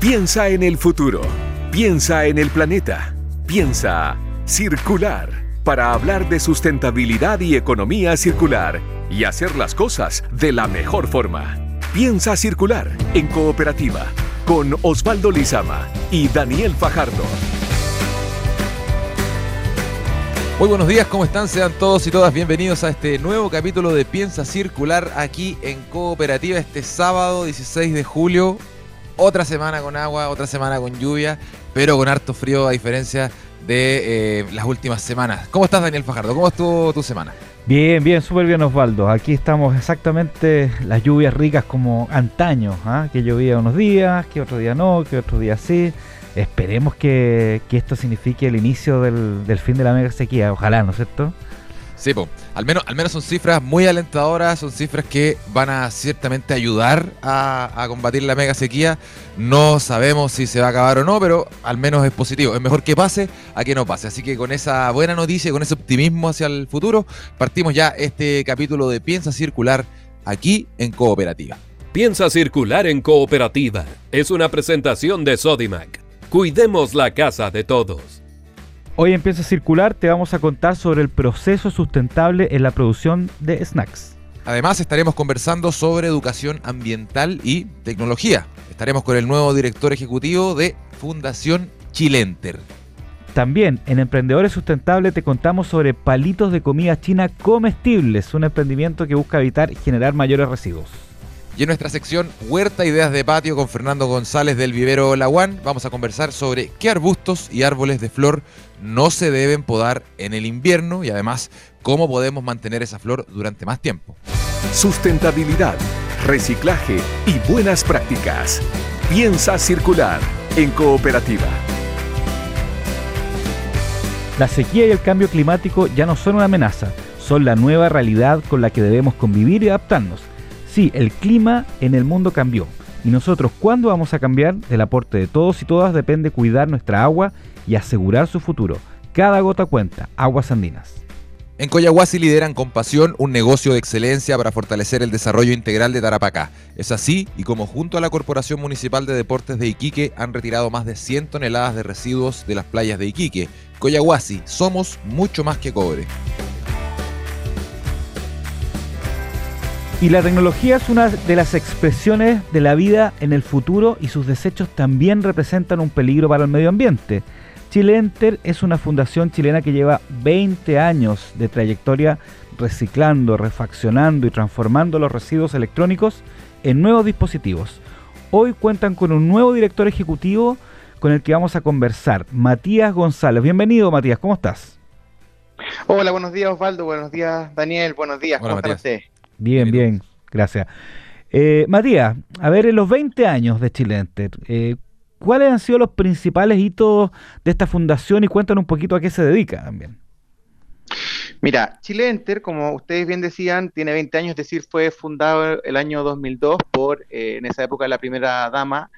Piensa en el futuro. Piensa en el planeta. Piensa circular para hablar de sustentabilidad y economía circular y hacer las cosas de la mejor forma. Piensa circular en cooperativa con Osvaldo Lizama y Daniel Fajardo. Muy buenos días, ¿cómo están? Sean todos y todas bienvenidos a este nuevo capítulo de Piensa Circular aquí en Cooperativa este sábado 16 de julio. Otra semana con agua, otra semana con lluvia, pero con harto frío a diferencia de eh, las últimas semanas. ¿Cómo estás, Daniel Fajardo? ¿Cómo estuvo tu semana? Bien, bien, súper bien Osvaldo. Aquí estamos exactamente las lluvias ricas como antaño, ¿ah? que llovía unos días, que otro día no, que otro día sí. Esperemos que, esto signifique el inicio del, fin de la mega sequía, ojalá, ¿no es cierto? Sí, al menos, al menos son cifras muy alentadoras, son cifras que van a ciertamente ayudar a, combatir la mega sequía. No sabemos si se va a acabar o no, pero al menos es positivo. Es mejor que pase a que no pase. Así que con esa buena noticia, con ese optimismo hacia el futuro, partimos ya este capítulo de Piensa Circular aquí en Cooperativa. Piensa Circular en Cooperativa es una presentación de Sodimac Cuidemos la casa de todos. Hoy empieza a circular, te vamos a contar sobre el proceso sustentable en la producción de snacks. Además estaremos conversando sobre educación ambiental y tecnología. Estaremos con el nuevo director ejecutivo de Fundación Chilenter. También en Emprendedores Sustentables te contamos sobre palitos de comida china comestibles, un emprendimiento que busca evitar generar mayores residuos. Y en nuestra sección Huerta Ideas de Patio con Fernando González del Vivero Laguán vamos a conversar sobre qué arbustos y árboles de flor no se deben podar en el invierno y además cómo podemos mantener esa flor durante más tiempo. Sustentabilidad, reciclaje y buenas prácticas. Piensa circular en cooperativa. La sequía y el cambio climático ya no son una amenaza, son la nueva realidad con la que debemos convivir y adaptarnos. Sí, el clima en el mundo cambió. Y nosotros, ¿cuándo vamos a cambiar? Del aporte de todos y todas depende cuidar nuestra agua y asegurar su futuro. Cada gota cuenta. Aguas Andinas. En Coyahuasi lideran con pasión un negocio de excelencia para fortalecer el desarrollo integral de Tarapacá. Es así y como junto a la Corporación Municipal de Deportes de Iquique han retirado más de 100 toneladas de residuos de las playas de Iquique. Coyahuasi, somos mucho más que cobre. Y la tecnología es una de las expresiones de la vida en el futuro y sus desechos también representan un peligro para el medio ambiente. Chilenter es una fundación chilena que lleva 20 años de trayectoria reciclando, refaccionando y transformando los residuos electrónicos en nuevos dispositivos. Hoy cuentan con un nuevo director ejecutivo con el que vamos a conversar, Matías González. Bienvenido, Matías, ¿cómo estás? Hola, buenos días, Osvaldo. Buenos días, Daniel. Buenos días, ¿cómo estás Bien, bien, gracias. Eh, Matías, a ver, en los 20 años de Chilenter, eh, ¿cuáles han sido los principales hitos de esta fundación y cuéntanos un poquito a qué se dedica también? Mira, Chile Enter, como ustedes bien decían, tiene 20 años, es decir, fue fundado el año 2002 por, eh, en esa época, la primera dama,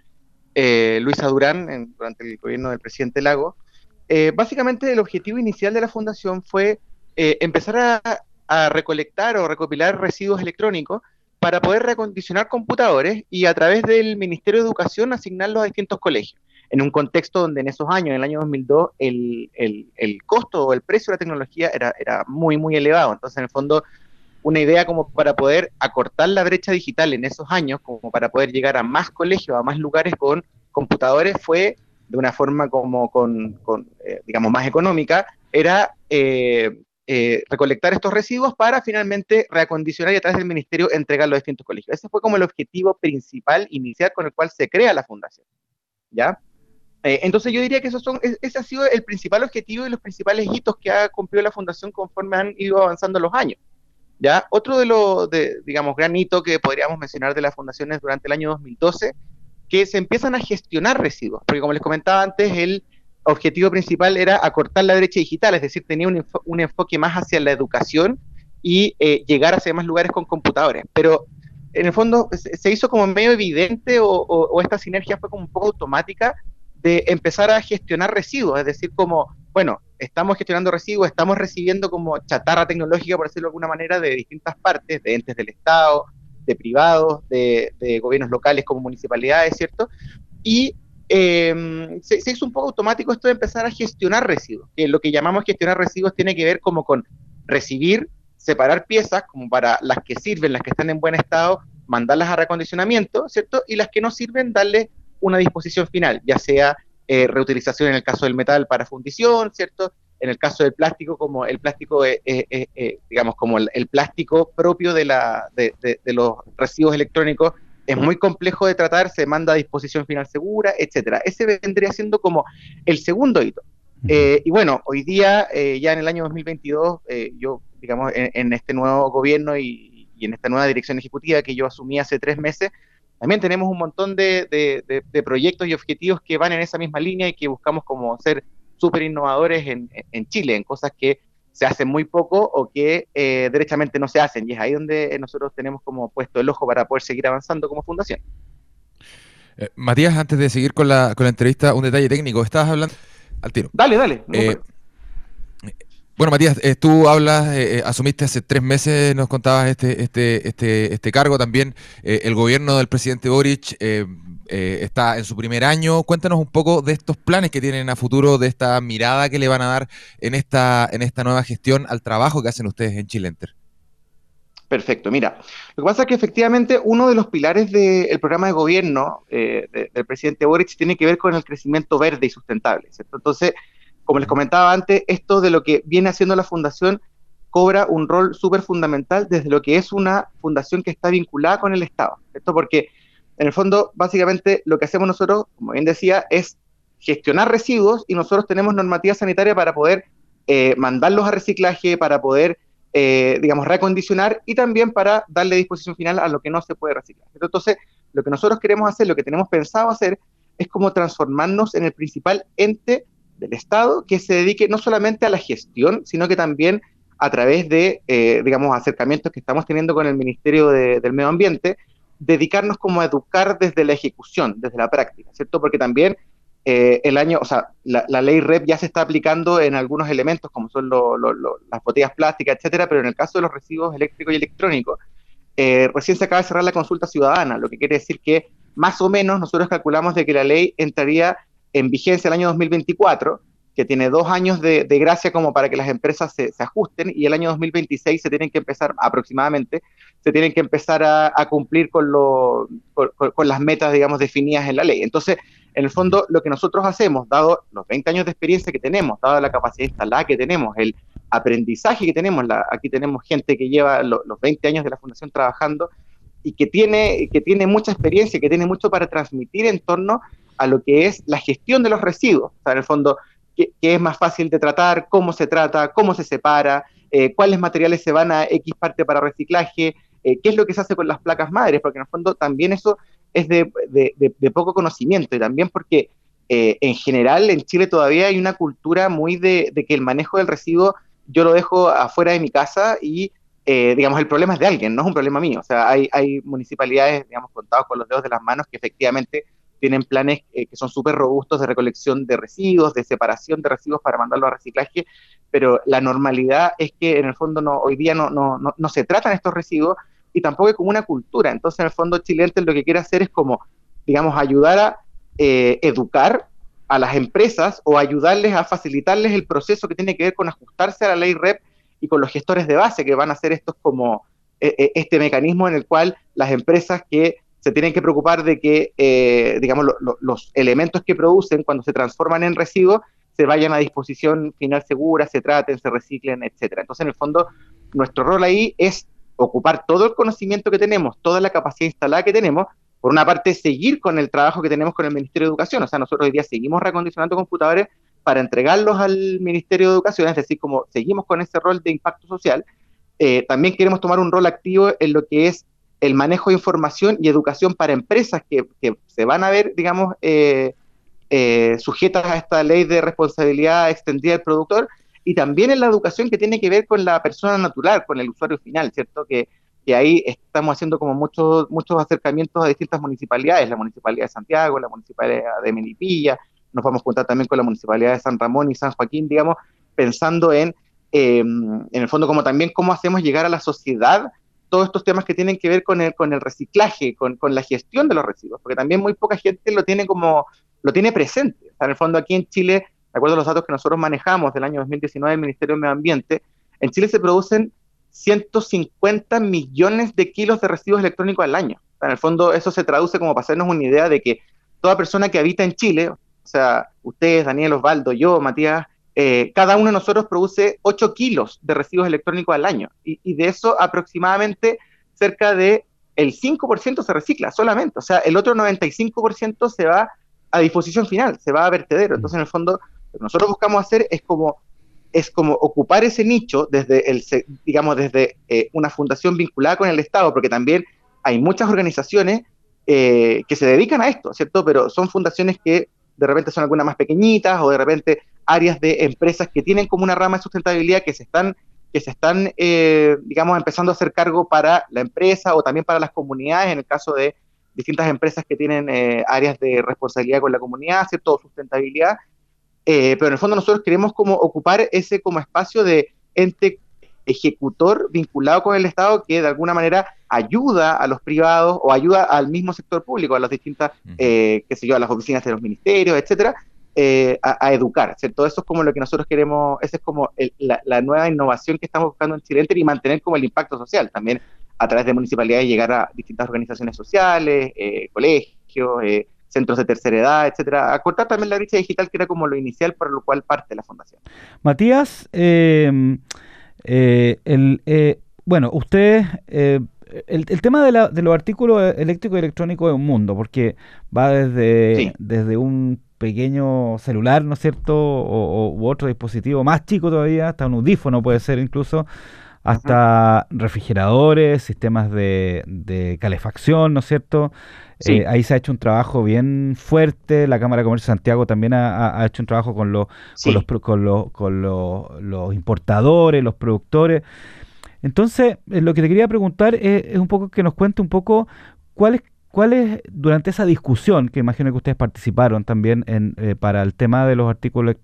eh, Luisa Durán, durante el gobierno del presidente Lago. básicamente, el objetivo inicial de la fundación fue empezar a, a recolectar o recopilar residuos electrónicos para poder recondicionar computadores y a través del Ministerio de Educación asignarlos a distintos colegios. En un contexto donde en esos años, en el año 2002, el, el, costo o el precio de la tecnología era, era muy, muy elevado. Entonces, en el fondo, una idea como para poder acortar la brecha digital en esos años, como para poder llegar a más colegios, a más lugares con computadores, fue de una forma como con, con eh, digamos, más económica, era eh, eh, recolectar estos residuos para finalmente reacondicionar y a través del ministerio entregarlos a distintos colegios. Ese fue como el objetivo principal inicial con el cual se crea la fundación. ¿Ya? Eh, entonces yo diría que esos son, ese ha sido el principal objetivo y los principales hitos que ha cumplido la fundación conforme han ido avanzando los años. ¿Ya? Otro de los, digamos, gran hito que podríamos mencionar de la fundación es durante el año 2012, que se empiezan a gestionar residuos, porque como les comentaba antes, el objetivo principal era acortar la brecha digital, es decir, tenía un, enfoque más hacia la educación y eh, llegar hacia más lugares con computadores. Pero en el fondo se hizo como medio evidente o, esta sinergia fue como un poco automática de empezar a gestionar residuos, es decir, como, bueno, estamos gestionando residuos, estamos recibiendo como chatarra tecnológica, por decirlo de alguna manera, de distintas partes, de entes del Estado, de privados, de, de gobiernos locales como municipalidades, ¿cierto? Y em, se, hizo un poco automático esto de empezar a gestionar residuos, que lo que llamamos gestionar residuos tiene que ver como con recibir, separar piezas, como para las que sirven, las que están en buen estado, mandarlas a recondicionamiento, ¿cierto? Y las que no sirven, darle una disposición final, ya sea eh, reutilización en el caso del metal para fundición, ¿cierto? En el caso del plástico, como el plástico, eh, eh, digamos, como el, plástico propio de, la, de, los residuos electrónicos es muy complejo de tratar, se manda a disposición final segura, etcétera. Ese vendría siendo como el segundo hito. y bueno, hoy día, ya en el año 2022, yo, digamos, en, este nuevo gobierno y, y, en esta nueva dirección ejecutiva que yo asumí hace tres meses, también tenemos un montón de, proyectos y objetivos que van en esa misma línea y que buscamos como ser súper innovadores en, Chile, en cosas que se hacen muy poco o que eh, derechamente no se hacen. Y es ahí donde nosotros tenemos como puesto el ojo para poder seguir avanzando como fundación. Eh, Matías, antes de seguir con la, con la entrevista, un detalle técnico. Estabas hablando al tiro. Dale, dale. Eh, bueno, Matías, eh, tú hablas, eh, eh, asumiste hace tres meses, nos contabas este, este, este, este cargo también. el gobierno del presidente Boric está en su primer año. Cuéntanos un poco de estos planes que tienen a futuro, de esta mirada que le van a dar en esta, en esta nueva gestión al trabajo que hacen ustedes en Chile Enter. Perfecto, mira, lo que pasa es que efectivamente uno de los pilares del programa de gobierno del presidente Boric tiene que ver con el crecimiento verde y sustentable, ¿cierto? Entonces, como les comentaba antes, esto de lo que viene haciendo la fundación cobra un rol súper fundamental desde lo que es una fundación que está vinculada con el Estado. Esto porque, en el fondo, básicamente lo que hacemos nosotros, como bien decía, es gestionar residuos y nosotros tenemos normativa sanitaria para poder eh, mandarlos a reciclaje, para poder, eh, digamos, recondicionar y también para darle disposición final a lo que no se puede reciclar. Entonces, lo que nosotros queremos hacer, lo que tenemos pensado hacer, es como transformarnos en el principal ente del Estado que se dedique no solamente a la gestión, sino que también a través de, eh, digamos, acercamientos que estamos teniendo con el Ministerio del Medio Ambiente, dedicarnos como a educar desde la ejecución, desde la práctica, ¿cierto? Porque también eh, el año, o sea, la, ley REP ya se está aplicando en algunos elementos, como son las botellas plásticas, etcétera, pero en el caso de los residuos eléctricos y electrónicos, eh, recién se acaba de cerrar la consulta ciudadana, lo que quiere decir que más o menos nosotros calculamos de que la ley entraría en vigencia el año 2024, que tiene dos años de, gracia como para que las empresas se, ajusten y el año 2026 se tienen que empezar aproximadamente, se tienen que empezar a, cumplir con, lo, con, las metas, digamos, definidas en la ley. Entonces, en el fondo, lo que nosotros hacemos, dado los 20 años de experiencia que tenemos, dado la capacidad instalada que tenemos, el aprendizaje que tenemos, aquí tenemos gente que lleva los 20 años de la fundación trabajando y que tiene, que tiene mucha experiencia, que tiene mucho para transmitir en torno a lo que es la gestión de los residuos. O sea, en el fondo, qué, es más fácil de tratar, cómo se trata, cómo se separa, eh, cuáles materiales se van a X parte para reciclaje, eh, qué es lo que se hace con las placas madres, porque en el fondo también eso es de, poco conocimiento y también porque eh, en general en Chile todavía hay una cultura muy de, que el manejo del residuo yo lo dejo afuera de mi casa y digamos, el problema es de alguien, no es un problema mío. O sea, hay, hay municipalidades, digamos, contados con los dedos de las manos que efectivamente tienen planes eh, que son súper robustos de recolección de residuos, de separación de residuos para mandarlo a reciclaje, pero la normalidad es que en el fondo no, hoy día no, no, no, se tratan estos residuos y tampoco es como una cultura. Entonces, en el fondo, Chilente lo que quiere hacer es como, digamos, ayudar a eh, educar a las empresas o ayudarles a facilitarles el proceso que tiene que ver con ajustarse a la ley REP y con los gestores de base que van a hacer estos como eh, este mecanismo en el cual las empresas que se tienen que preocupar de que, eh, digamos, los elementos que producen cuando se transforman en residuos se vayan a disposición final segura, se traten, se reciclen, etcétera. Entonces, en el fondo, nuestro rol ahí es ocupar todo el conocimiento que tenemos, toda la capacidad instalada que tenemos, por una parte, seguir con el trabajo que tenemos con el Ministerio de Educación. O sea, nosotros hoy día seguimos recondicionando computadores para entregarlos al Ministerio de Educación, es decir, como seguimos con ese rol de impacto social, eh, también queremos tomar un rol activo en lo que es el manejo de información y educación para empresas que, se van a ver, digamos, eh, eh, sujetas a esta ley de responsabilidad extendida del productor, y también en la educación que tiene que ver con la persona natural, con el usuario final, ¿cierto? Que, ahí estamos haciendo como muchos, muchos acercamientos a distintas municipalidades, la Municipalidad de Santiago, la Municipalidad de Melipilla, nos vamos a juntar también con la Municipalidad de San Ramón y San Joaquín, digamos, pensando en, em, en el fondo, como también cómo hacemos llegar a la sociedad todos estos temas que tienen que ver con el, con el reciclaje, con, la gestión de los residuos, porque también muy poca gente lo tiene como, lo tiene presente. en el fondo aquí en Chile, de acuerdo a los datos que nosotros manejamos del año 2019 del Ministerio del Medio Ambiente, en Chile se producen 150 millones de kilos de residuos electrónicos al año. en el fondo eso se traduce como para hacernos una idea de que toda persona que habita en Chile, o sea, ustedes, Daniel Osvaldo, yo, Matías, eh, cada uno de nosotros produce 8 kilos de residuos electrónicos al año. Y, de eso aproximadamente cerca de el 5% se recicla solamente. O sea, el otro 95% se va a disposición final, se va a vertedero. Entonces, en el fondo, lo que nosotros buscamos hacer es como es como ocupar ese nicho desde el digamos desde eh, una fundación vinculada con el Estado, porque también hay muchas organizaciones eh, que se dedican a esto, ¿cierto? Pero son fundaciones que de repente son algunas más pequeñitas o de repente áreas de empresas que tienen como una rama de sustentabilidad que se están, que se están eh, digamos, empezando a hacer cargo para la empresa o también para las comunidades, en el caso de distintas empresas que tienen eh, áreas de responsabilidad con la comunidad, ¿cierto? sustentabilidad. Eh, pero en el fondo nosotros queremos como ocupar ese como espacio de ente ejecutor vinculado con el Estado que de alguna manera ayuda a los privados o ayuda al mismo sector público, a las distintas, eh, qué sé yo, a las oficinas de los ministerios, etcétera, eh, a, educar, ¿cierto? Eso es como lo que nosotros queremos, esa es como la, nueva innovación que estamos buscando en Chile y mantener como el impacto social también a través de municipalidades llegar a distintas organizaciones sociales, eh, colegios, eh, centros de tercera edad, etcétera, acortar también la brecha digital que era como lo inicial por lo cual parte la fundación. Matías, eh, eh, el, eh, bueno, usted, el, tema de, la, de, los artículos eléctricos y electrónicos es un mundo, porque va desde, desde un pequeño celular, ¿no es cierto? O, u otro dispositivo más chico todavía, hasta un audífono puede ser incluso, hasta refrigeradores, sistemas de, de, calefacción, ¿no es cierto? Eh, ahí se ha hecho un trabajo bien fuerte. La Cámara de Comercio de Santiago también ha, hecho un trabajo con, los, con, los, con, los, con los, importadores, los productores. Entonces, eh, lo que te quería preguntar es, un poco que nos cuente un poco cuáles cuáles durante esa discusión, que imagino que ustedes participaron también en, eh, para el tema de los artículos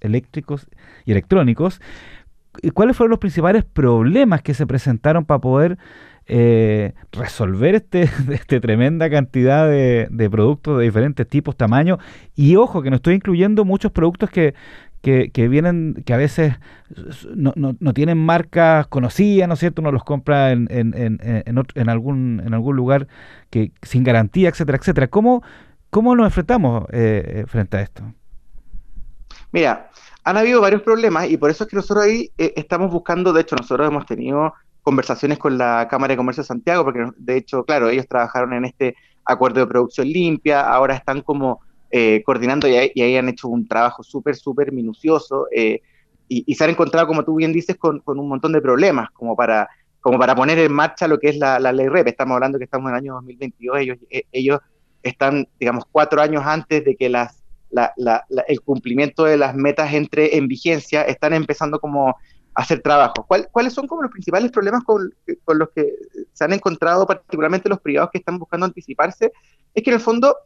eléctricos y electrónicos, ¿cuáles fueron los principales problemas que se presentaron para poder eh, resolver este, este, tremenda cantidad de, productos de diferentes tipos, tamaños. Y ojo, que no estoy incluyendo muchos productos que, que, vienen, que a veces no, no, tienen marcas conocidas, ¿no es cierto? Uno los compra en, en, en, en, algún, en algún lugar que sin garantía, etcétera, etcétera. ¿Cómo, cómo nos enfrentamos eh, eh, frente a esto? Mira, han habido varios problemas y por eso es que nosotros ahí estamos buscando, de hecho nosotros hemos tenido conversaciones con la Cámara de Comercio de Santiago, porque de hecho, claro, ellos trabajaron en este acuerdo de producción limpia, ahora están como eh, coordinando y, ahí han hecho un trabajo súper, súper minucioso eh, y, se han encontrado, como tú bien dices, con, un montón de problemas, como para, como para poner en marcha lo que es la, ley REP. Estamos hablando que estamos en el año 2022, ellos, eh, ellos están, digamos, cuatro años antes de que el cumplimiento de las metas entre en vigencia, están empezando como hacer trabajo. ¿Cuáles son como los principales problemas con, los que se han encontrado, particularmente los privados que están buscando anticiparse? Es que en el fondo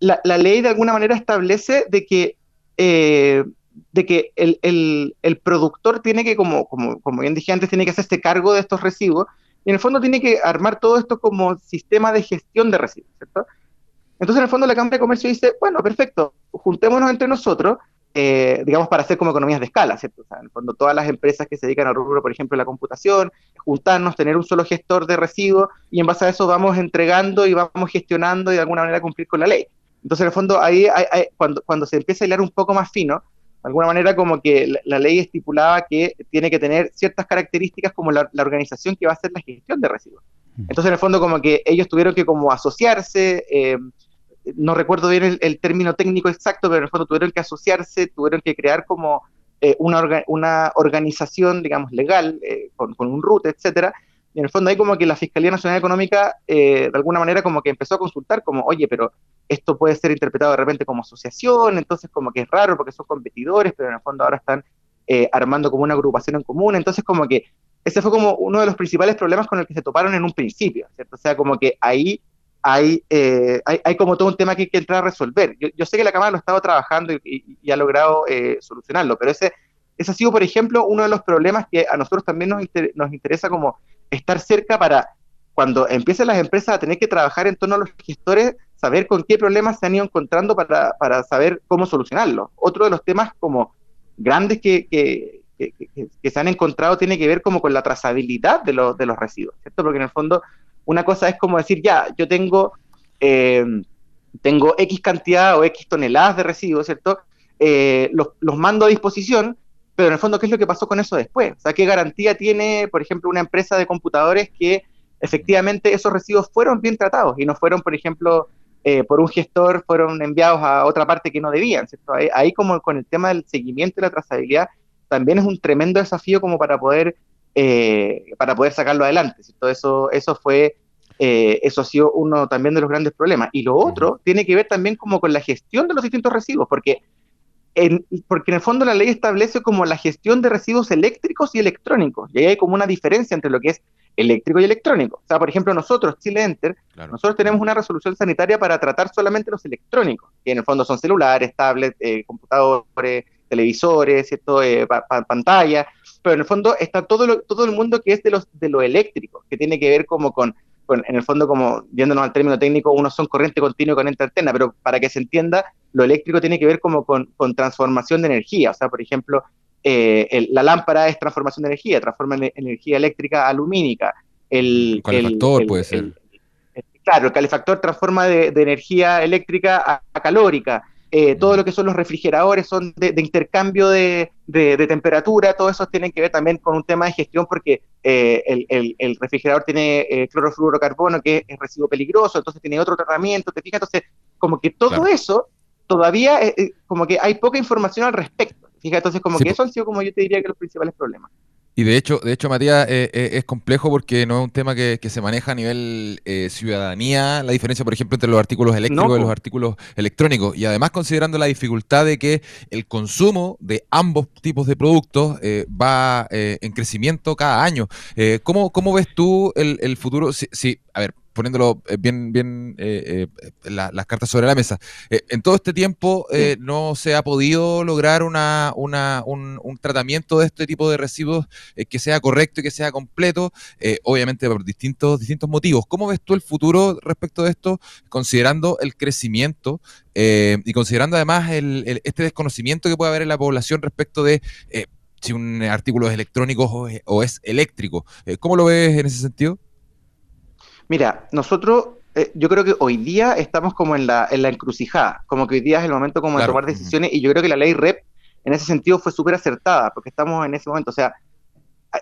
la, ley de alguna manera establece de que, eh, de que el, productor tiene que, como, como, como bien dije antes, tiene que hacerse cargo de estos residuos y en el fondo tiene que armar todo esto como sistema de gestión de residuos, ¿cierto? Entonces en el fondo la Cámara de Comercio dice, bueno, perfecto, juntémonos entre nosotros eh, digamos, para hacer como economías de escala, ¿cierto? O sea, cuando todas las empresas que se dedican al rubro, por ejemplo, la computación, juntarnos, tener un solo gestor de residuos y en base a eso vamos entregando y vamos gestionando y de alguna manera cumplir con la ley. Entonces, en el fondo, ahí cuando, cuando se empieza a hilar un poco más fino, de alguna manera como que la, ley estipulaba que tiene que tener ciertas características como la, la, organización que va a hacer la gestión de residuos. Entonces, en el fondo, como que ellos tuvieron que como asociarse, eh, no recuerdo bien el, término técnico exacto, pero en el fondo tuvieron que asociarse, tuvieron que crear como eh, una, una, organización, digamos, legal, eh, con, un root, etcétera. En el fondo ahí como que la Fiscalía Nacional Económica, eh, de alguna manera, como que empezó a consultar, como, oye, pero esto puede ser interpretado de repente como asociación, entonces como que es raro porque son competidores, pero en el fondo ahora están armando como una agrupación en común, entonces como que ese fue como uno de los principales problemas con el que se toparon en un principio, ¿cierto? O sea, como que ahí eh, hay, hay, como todo un tema que hay que entrar a resolver. Yo, sé que la Cámara lo ha estado trabajando y, ha logrado eh, solucionarlo, pero ese, ese ha sido, por ejemplo, uno de los problemas que a nosotros también nos, nos interesa como estar cerca para cuando empiezan las empresas a tener que trabajar en torno a los gestores, saber con qué problemas se han ido encontrando para, para saber cómo solucionarlos. Otro de los temas como grandes que, que, que, se han encontrado tiene que ver como con la trazabilidad de, de los residuos, ¿cierto? Porque en el fondo una cosa es como decir, ya, yo tengo, eh, tengo X cantidad o X toneladas de residuos, ¿cierto? Eh, los, los mando a disposición, pero en el fondo, ¿qué es lo que pasó con eso después? O sea, ¿qué garantía tiene, por ejemplo, una empresa de computadores que efectivamente esos residuos fueron bien tratados y no fueron, por ejemplo, eh, por un gestor, fueron enviados a otra parte que no debían, ¿cierto? Ahí, como con el tema del seguimiento y la trazabilidad, también es un tremendo desafío como para poder, eh, para poder sacarlo adelante, ¿cierto? Eso, eso fue, eh, eso ha sido uno también de los grandes problemas. Y lo otro tiene que ver también como con la gestión de los distintos residuos, porque en, porque en el fondo la ley establece como la gestión de residuos eléctricos y electrónicos, y ahí hay como una diferencia entre lo que es eléctrico y electrónico. O sea, por ejemplo, nosotros, Chile Enter, nosotros tenemos una resolución sanitaria para tratar solamente los electrónicos, que en el fondo son celulares, tablets, eh, computadores, televisores, ¿cierto? Eh, pantalla, pero en el fondo está todo, todo el mundo que es de, los, de lo eléctrico, que tiene que ver como con, en el fondo como, viéndonos al término técnico, unos son corriente continua y corriente alterna, pero para que se entienda, lo eléctrico tiene que ver como con, con transformación de energía, o sea, por ejemplo, eh, la lámpara es transformación de energía, transforma energía eléctrica alumínica. El, calefactor puede ser. claro, el calefactor transforma de, energía eléctrica a, calórica. Eh, todo lo que son los refrigeradores son de, intercambio de, temperatura, todo eso tiene que ver también con un tema de gestión porque eh, el, refrigerador tiene clorofluorocarbono que es, residuo peligroso, entonces tiene otro tratamiento, te fijas, entonces como que todo eso todavía como que hay poca información al respecto. Fíjate, entonces como que eso han sido como yo te diría que los principales problemas. Y de hecho, de hecho, Matías, eh, eh, es complejo porque no es un tema que, se maneja a nivel eh, ciudadanía, la diferencia, por ejemplo, entre los artículos eléctricos y los artículos electrónicos. Y además considerando la dificultad de que el consumo de ambos tipos de productos va en crecimiento cada año. ¿cómo, ¿cómo, ves tú el, el futuro? Si, si, a ver, poniéndolo eh, bien, bien eh, eh, las cartas sobre la mesa. en todo este tiempo no se ha podido lograr una, una, un, tratamiento de este tipo de residuos que sea correcto y que sea completo, obviamente por distintos, distintos motivos. ¿Cómo ves tú el futuro respecto de esto, considerando el crecimiento y considerando además el, este desconocimiento que puede haber en la población respecto de si un artículo es electrónico o es, o es eléctrico? ¿Cómo lo ves en ese sentido? Mira, nosotros, eh, yo creo que hoy día estamos como en la, en la encrucijada, como que hoy día es el momento como de tomar decisiones y yo creo que la ley REP en ese sentido fue súper acertada, porque estamos en ese momento, o sea,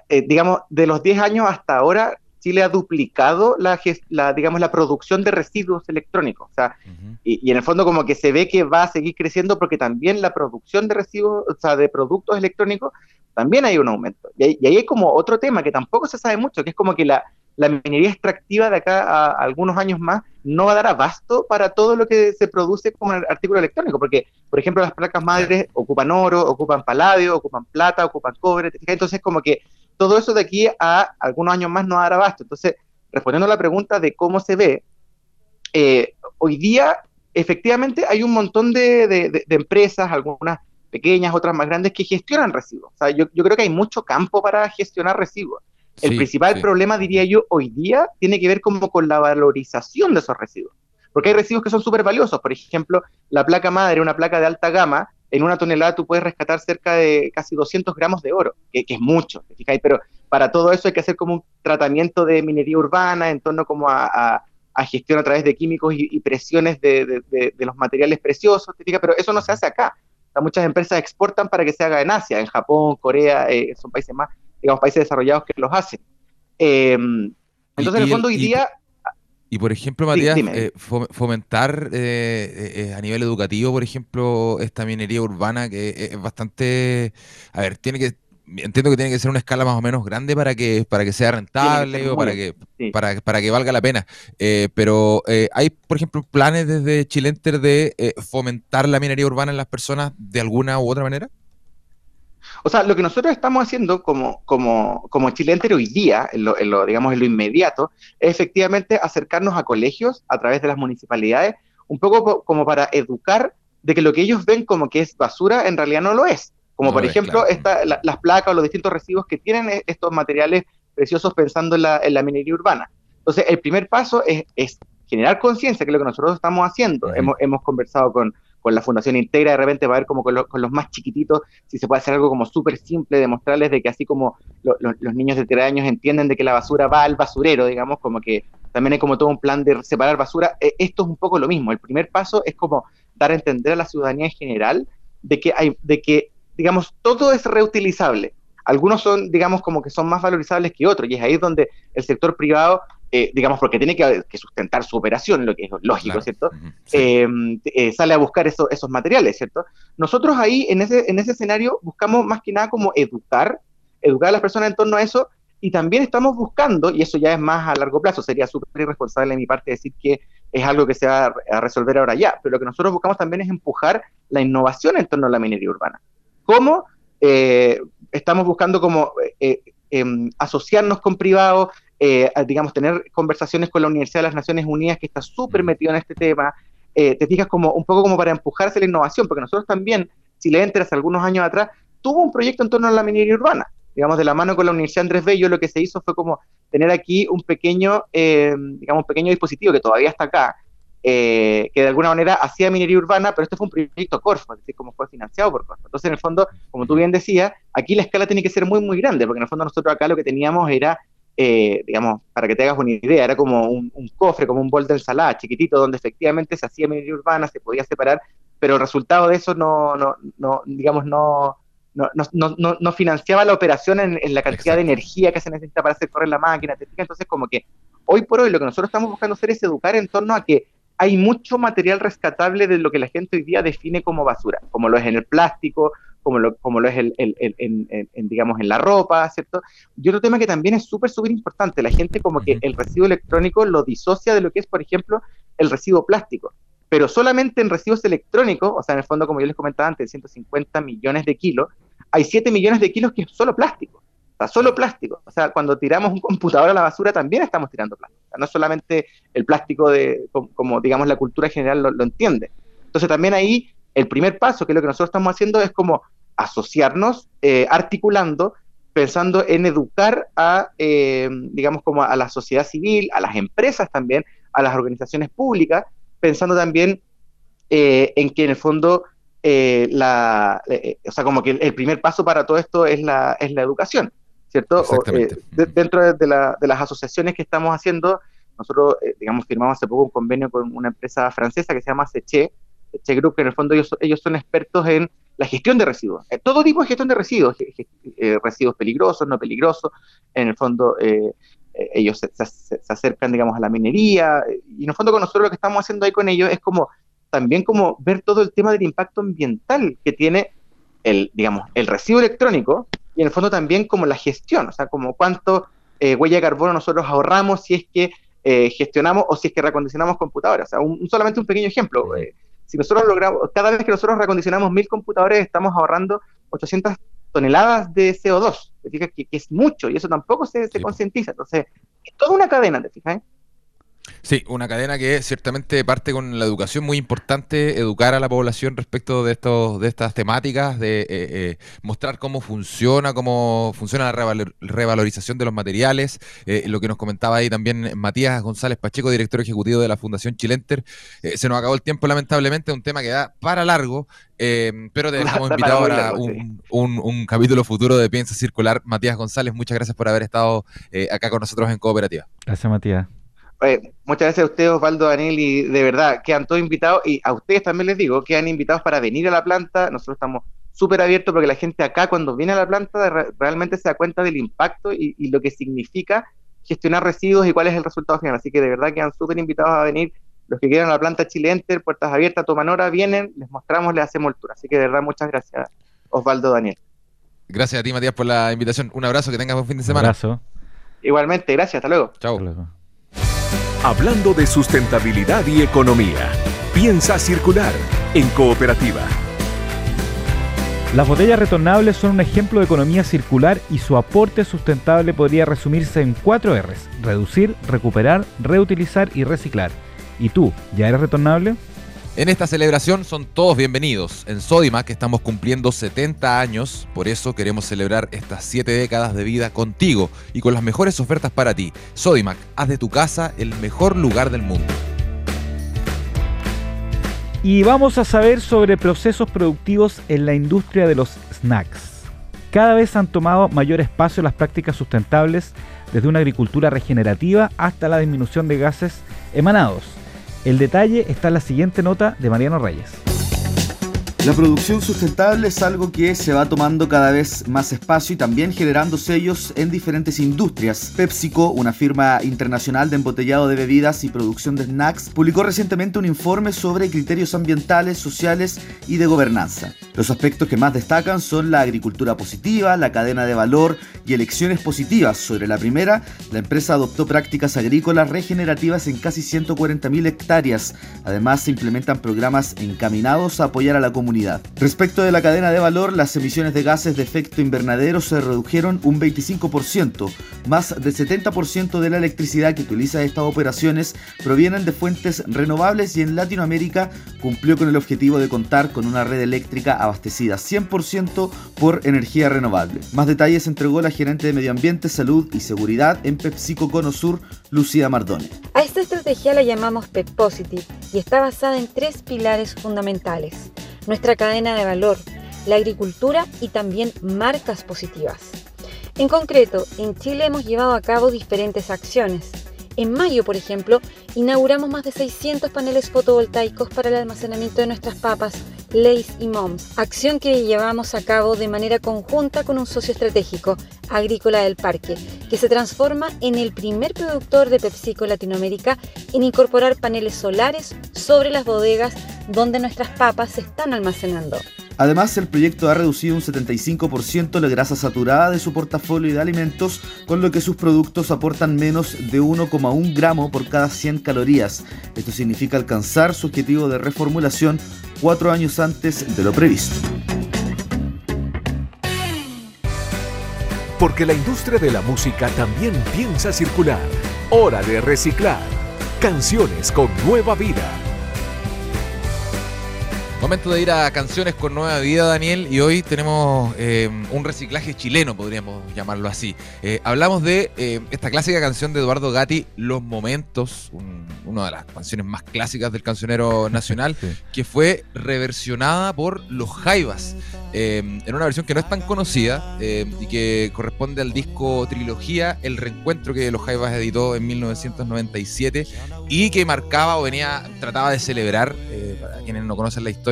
eh, digamos, de los 10 años hasta ahora, Chile ha duplicado la, la, digamos, la producción de residuos electrónicos. O sea, y, en el fondo como que se ve que va a seguir creciendo porque también la producción de residuos, o sea, de productos electrónicos, también hay un aumento. Y, y ahí hay como otro tema que tampoco se sabe mucho, que es como que la, la minería extractiva de acá a algunos años más no va a dar abasto para todo lo que se produce como artículo electrónico, porque, por ejemplo, las placas madres ocupan oro, ocupan paladio, ocupan plata, ocupan cobre, entonces como que todo eso de aquí a algunos años más no va a dar abasto. Entonces, respondiendo a la pregunta de cómo se ve, eh, hoy día efectivamente hay un montón de, empresas, algunas pequeñas, otras más grandes, que gestionan residuos. O sea, yo, yo creo que hay mucho campo para gestionar residuos. El principal problema, diría yo, hoy día tiene que ver como con la valorización de esos residuos. Porque hay residuos que son súper valiosos. Por ejemplo, la placa madre, una placa de alta gama, en una tonelada tú puedes rescatar cerca de casi 200 gramos de oro, que, es mucho, Pero para todo eso hay que hacer como un tratamiento de minería urbana en torno como a, gestión a través de químicos y, presiones de, los materiales preciosos, Pero eso no se hace acá. Muchas empresas exportan para que se haga en Asia, en Japón, Corea, eh, son países más digamos, países desarrollados que los hacen. Em, entonces, en el fondo, hoy día... Y por ejemplo, Matías, eh, fomentar eh, eh, a nivel educativo, por ejemplo, esta minería urbana que es bastante, a ver, tiene que, entiendo que tiene que ser una escala más o menos grande para que para que sea rentable o para que para, para, que valga la pena. pero hay, por ejemplo, planes desde Chilenter de fomentar la minería urbana en las personas de alguna u otra manera. O sea, lo que nosotros estamos haciendo como, como, como Chile hoy día, en lo, digamos, en lo inmediato, es efectivamente acercarnos a colegios a través de las municipalidades, un poco como para educar de que lo que ellos ven como que es basura, en realidad no lo es. Como por ejemplo, las placas o los distintos residuos que tienen e, estos materiales preciosos pensando en la, en la minería urbana. Entonces, el primer paso es, generar conciencia, que es lo que nosotros estamos haciendo. hemos, hemos conversado con, con la Fundación Integra, de repente va a ver como con, los más chiquititos, si se puede hacer algo como súper simple, demostrarles de que así como los niños de 3 años entienden de que la basura va al basurero, digamos, como que también hay como todo un plan de separar basura, eh, esto es un poco lo mismo. El primer paso es como dar a entender a la ciudadanía en general de que hay, de que, digamos, todo es reutilizable. Algunos son, digamos, como que son más valorizables que otros, y es ahí donde el sector privado eh, digamos, porque tiene que, sustentar su operación, lo que es lógico, ¿cierto? Eh, eh, sale a buscar esos materiales, ¿cierto? Nosotros ahí, en ese, en ese escenario, buscamos más que nada como educar, educar a las personas en torno a eso, y también estamos buscando, y eso ya es más a largo plazo, sería súper irresponsable de mi parte decir que es algo que se va a resolver ahora ya, pero lo que nosotros buscamos también es empujar la innovación en torno a la minería urbana. ¿Cómo? estamos buscando como em, asociarnos con privados, eh, digamos, tener conversaciones con la Universidad de las Naciones Unidas, que está súper mm. metido en este tema, eh, te fijas como un poco como para empujarse la innovación, porque nosotros también, si le entras algunos años atrás, tuvo un proyecto en torno a la minería urbana, digamos, de la mano con la Universidad Andrés Bello, lo que se hizo fue como tener aquí un pequeño, eh, digamos, pequeño dispositivo que todavía está acá, que de alguna manera hacía minería urbana, pero este fue un proyecto Corfo, es decir, como fue financiado por Corfo. Entonces, en el fondo, como tú bien decías, aquí la escala tiene que ser muy, muy grande, porque en el fondo nosotros acá lo que teníamos era eh, digamos, para que te hagas una idea, era como un, cofre, como un bol de ensalada chiquitito, donde efectivamente se hacía minería urbana, se podía separar, pero el resultado de eso no, no, no digamos, no, no, no, no, financiaba la operación en, la cantidad de energía que se necesita para hacer correr la máquina. Entonces, como que hoy por hoy lo que nosotros estamos buscando hacer es educar en torno a que hay mucho material rescatable de lo que la gente hoy día define como basura, como lo es en el plástico, como lo, como lo es el, en, digamos, en la ropa, ¿cierto? Y otro tema que también es súper, súper importante, la gente como que el residuo electrónico lo disocia de lo que es, por ejemplo, el residuo plástico, pero solamente en residuos electrónicos, o sea, en el fondo, como yo les comentaba antes, 150 millones de kilos, hay 7 millones de kilos que es solo plástico, solo plástico. O sea, cuando tiramos un computador a la basura también estamos tirando plástico. No solamente el plástico de, como, digamos, la cultura general lo, entiende. Entonces también ahí el primer paso, que es lo que nosotros estamos haciendo, es como asociarnos, eh, articulando, pensando en educar a, eh, digamos, como a la sociedad civil, a las empresas también, a las organizaciones públicas, pensando también eh, en que en el fondo, la, o sea, como que el, primer paso para todo esto es la, es la educación, ¿cierto? dentro de, las asociaciones que estamos haciendo, nosotros, digamos, firmamos hace poco un convenio con una empresa francesa que se llama Seche, Seche Group, que en el fondo ellos son expertos en la gestión de residuos, eh, todo tipo de gestión de residuos, eh, residuos peligrosos, no peligrosos, en el fondo eh, ellos se, acercan, digamos, a la minería, y en el fondo con nosotros lo que estamos haciendo ahí con ellos es como también como ver todo el tema del impacto ambiental que tiene el, digamos, el residuo electrónico, y en el fondo también como la gestión, o sea, como cuánto huella de carbono nosotros ahorramos si es que gestionamos o si es que recondicionamos computadoras. O sea, un, solamente un pequeño ejemplo. Si nosotros logramos, cada vez que nosotros recondicionamos mil computadores, estamos ahorrando 800 toneladas de CO2. Que, que, es mucho y eso tampoco se, se concientiza. Entonces, es toda una cadena, ¿te fijas? Sí, una cadena que ciertamente parte con la educación muy importante, educar a la población respecto de estos, de estas temáticas, de eh, eh, mostrar cómo funciona, cómo funciona la revalorización de los materiales, eh, lo que nos comentaba ahí también Matías González Pacheco, director ejecutivo de la Fundación Chilenter. se nos acabó el tiempo, lamentablemente, un tema que da para largo, pero te dejamos invitado a un, un, capítulo futuro de Piensa Circular. Matías González, muchas gracias por haber estado acá con nosotros en Cooperativa. Gracias, Matías muchas gracias a ustedes, Osvaldo, Daniel, y de verdad, quedan todos invitados, y a ustedes también les digo, quedan invitados para venir a la planta, nosotros estamos súper abiertos porque la gente acá cuando viene a la planta realmente se da cuenta del impacto y, lo que significa gestionar residuos y cuál es el resultado final, así que de verdad quedan súper invitados a venir, los que quieran a la planta Chile Enter, puertas abiertas, toman hora, vienen, les mostramos, les hacemos el tour, así que de verdad muchas gracias, Osvaldo, Daniel. Gracias a ti, Matías, por la invitación. Un abrazo, que tengas buen fin de semana. Un abrazo. Igualmente, gracias, hasta luego. Chao. Hablando de sustentabilidad y economía. Piensa circular en cooperativa. Las botellas retornables son un ejemplo de economía circular y su aporte sustentable podría resumirse en cuatro R's. Reducir, recuperar, reutilizar y reciclar. ¿Y tú, ya eres retornable? En esta celebración son todos bienvenidos. En Sodimac estamos cumpliendo 70 años, por eso queremos celebrar estas 7 décadas de vida contigo y con las mejores ofertas para ti. Sodimac, haz de tu casa el mejor lugar del mundo. Y vamos a saber sobre procesos productivos en la industria de los snacks. Cada vez han tomado mayor espacio las prácticas sustentables, desde una agricultura regenerativa hasta la disminución de gases emanados. El detalle está en la siguiente nota de Mariano Reyes. La producción sustentable es algo que se va tomando cada vez más espacio y también generando sellos en diferentes industrias. PepsiCo, una firma internacional de embotellado de bebidas y producción de snacks, publicó recientemente un informe sobre criterios ambientales, sociales y de gobernanza. Los aspectos que más destacan son la agricultura positiva, la cadena de valor y elecciones positivas. Sobre la primera, la empresa adoptó prácticas agrícolas regenerativas en casi 140.000 hectáreas. Además, se implementan programas encaminados a apoyar a la comunidad Respecto de la cadena de valor, las emisiones de gases de efecto invernadero se redujeron un 25%. Más del 70% de la electricidad que utiliza estas operaciones provienen de fuentes renovables y en Latinoamérica cumplió con el objetivo de contar con una red eléctrica abastecida 100% por energía renovable. Más detalles entregó la gerente de Medio Ambiente, Salud y Seguridad en PepsiCo Cono Sur, Lucía Mardone. A esta estrategia la llamamos Pep Positive y está basada en tres pilares fundamentales nuestra cadena de valor, la agricultura y también marcas positivas. En concreto, en Chile hemos llevado a cabo diferentes acciones. En mayo, por ejemplo, inauguramos más de 600 paneles fotovoltaicos para el almacenamiento de nuestras papas, Lays y Moms, acción que llevamos a cabo de manera conjunta con un socio estratégico, Agrícola del Parque, que se transforma en el primer productor de PepsiCo Latinoamérica en incorporar paneles solares sobre las bodegas donde nuestras papas se están almacenando. Además, el proyecto ha reducido un 75% la grasa saturada de su portafolio de alimentos, con lo que sus productos aportan menos de 1,1 gramo por cada 100 calorías. Esto significa alcanzar su objetivo de reformulación cuatro años antes de lo previsto. Porque la industria de la música también piensa circular. Hora de reciclar. Canciones con nueva vida Momento de ir a canciones con nueva vida, Daniel, y hoy tenemos eh, un reciclaje chileno, podríamos llamarlo así. Eh, hablamos de eh, esta clásica canción de Eduardo Gatti, Los Momentos, una de las canciones más clásicas del cancionero nacional, que fue reversionada por Los Jaivas, en una versión que no es tan conocida y que corresponde al disco Trilogía, El Reencuentro que Los Jaivas editó en 1997 y que marcaba o venía, trataba de celebrar, para quienes no conocen la historia,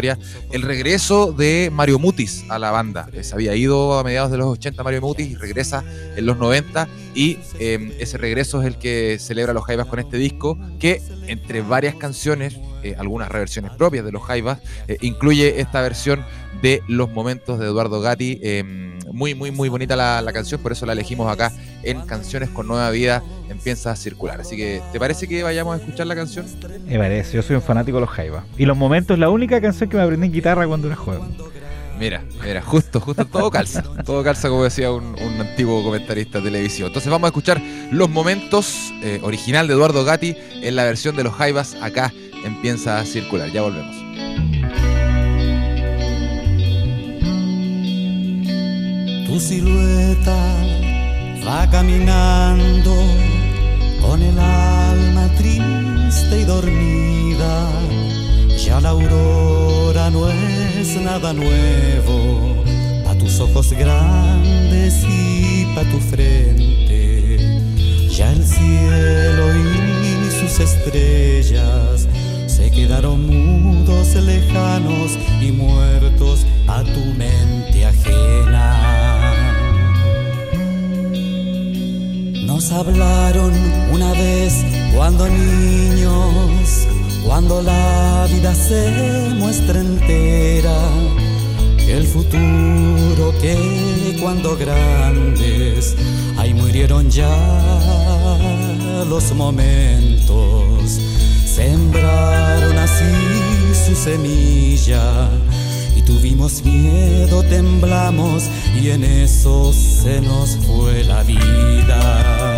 el regreso de Mario Mutis a la banda. Se había ido a mediados de los 80 Mario Mutis y regresa en los 90 y em, ese regreso es el que celebra los Jaivas con este disco que entre varias canciones, eh, algunas reversiones propias de los Jaivas, eh, incluye esta versión de Los Momentos de Eduardo Gatti. Em, muy, muy, muy bonita la, la, canción, por eso la elegimos acá en Canciones con Nueva Vida, empieza a circular. Así que, ¿te parece que vayamos a escuchar la canción? Me parece, yo soy un fanático de los Jaivas. Y Los Momentos la única canción que me aprendí en guitarra cuando era joven. Mira, mira, justo, justo, todo calza. Todo calza, como decía un, antiguo comentarista de televisión. Entonces vamos a escuchar los momentos eh, original de Eduardo Gatti en la versión de los Jaivas. Acá empieza a circular. Ya volvemos. Tu silueta va caminando con el alma triste y dormida. Ya la aurora no es nada nuevo a tus ojos grandes y pa' tu frente. Ya el cielo y sus estrellas se quedaron mudos, lejanos y muertos a tu mente ajena. Nos hablaron una vez cuando niños, cuando la vida se muestra entera, el futuro que cuando grandes, ahí murieron ya los momentos, sembraron así su semilla Tuvimos miedo, temblamos y en eso se nos fue la vida.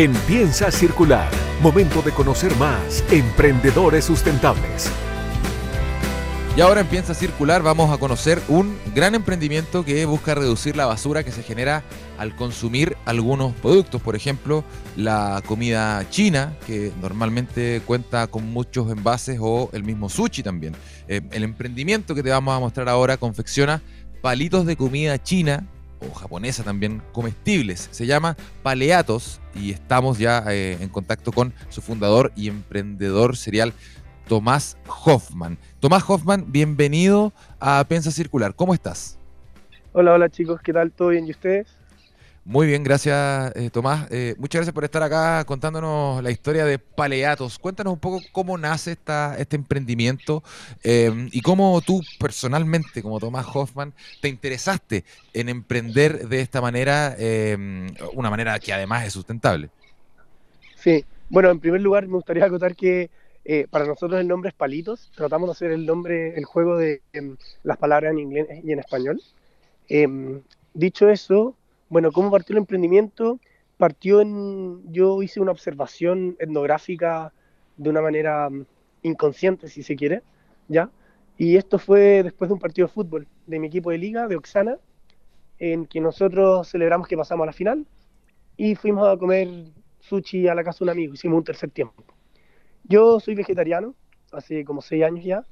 En Piensa Circular, momento de conocer más emprendedores sustentables. Y ahora en Piensa Circular vamos a conocer un gran emprendimiento que busca reducir la basura que se genera al consumir algunos productos. Por ejemplo, la comida china, que normalmente cuenta con muchos envases, o el mismo sushi también. Eh, el emprendimiento que te vamos a mostrar ahora confecciona palitos de comida china o japonesa también comestibles. Se llama Paleatos y estamos ya eh, en contacto con su fundador y emprendedor serial Tomás Hoffman. Tomás Hoffman, bienvenido a Pensa Circular. ¿Cómo estás? Hola, hola chicos, ¿qué tal? ¿Todo bien? ¿Y ustedes? Muy bien, gracias eh, Tomás. Eh, muchas gracias por estar acá contándonos la historia de Paleatos. Cuéntanos un poco cómo nace esta, este emprendimiento em, y cómo tú personalmente, como Tomás Hoffman, te interesaste en emprender de esta manera, em, una manera que además es sustentable. Sí, bueno, en primer lugar me gustaría acotar que eh, para nosotros el nombre es Palitos. Tratamos de hacer el nombre, el juego de em, las palabras en inglés y en español. dicho eso, bueno, ¿cómo partió el emprendimiento? Partió en, yo hice una observación etnográfica de una manera mm, inconsciente, si se quiere, ¿ya? Y esto fue después de un partido de fútbol de mi equipo de liga, de Oxana, en que nosotros celebramos que pasamos a la final y fuimos a comer sushi a la casa de un amigo, hicimos un tercer tiempo. Yo soy vegetariano, hace como seis años ya,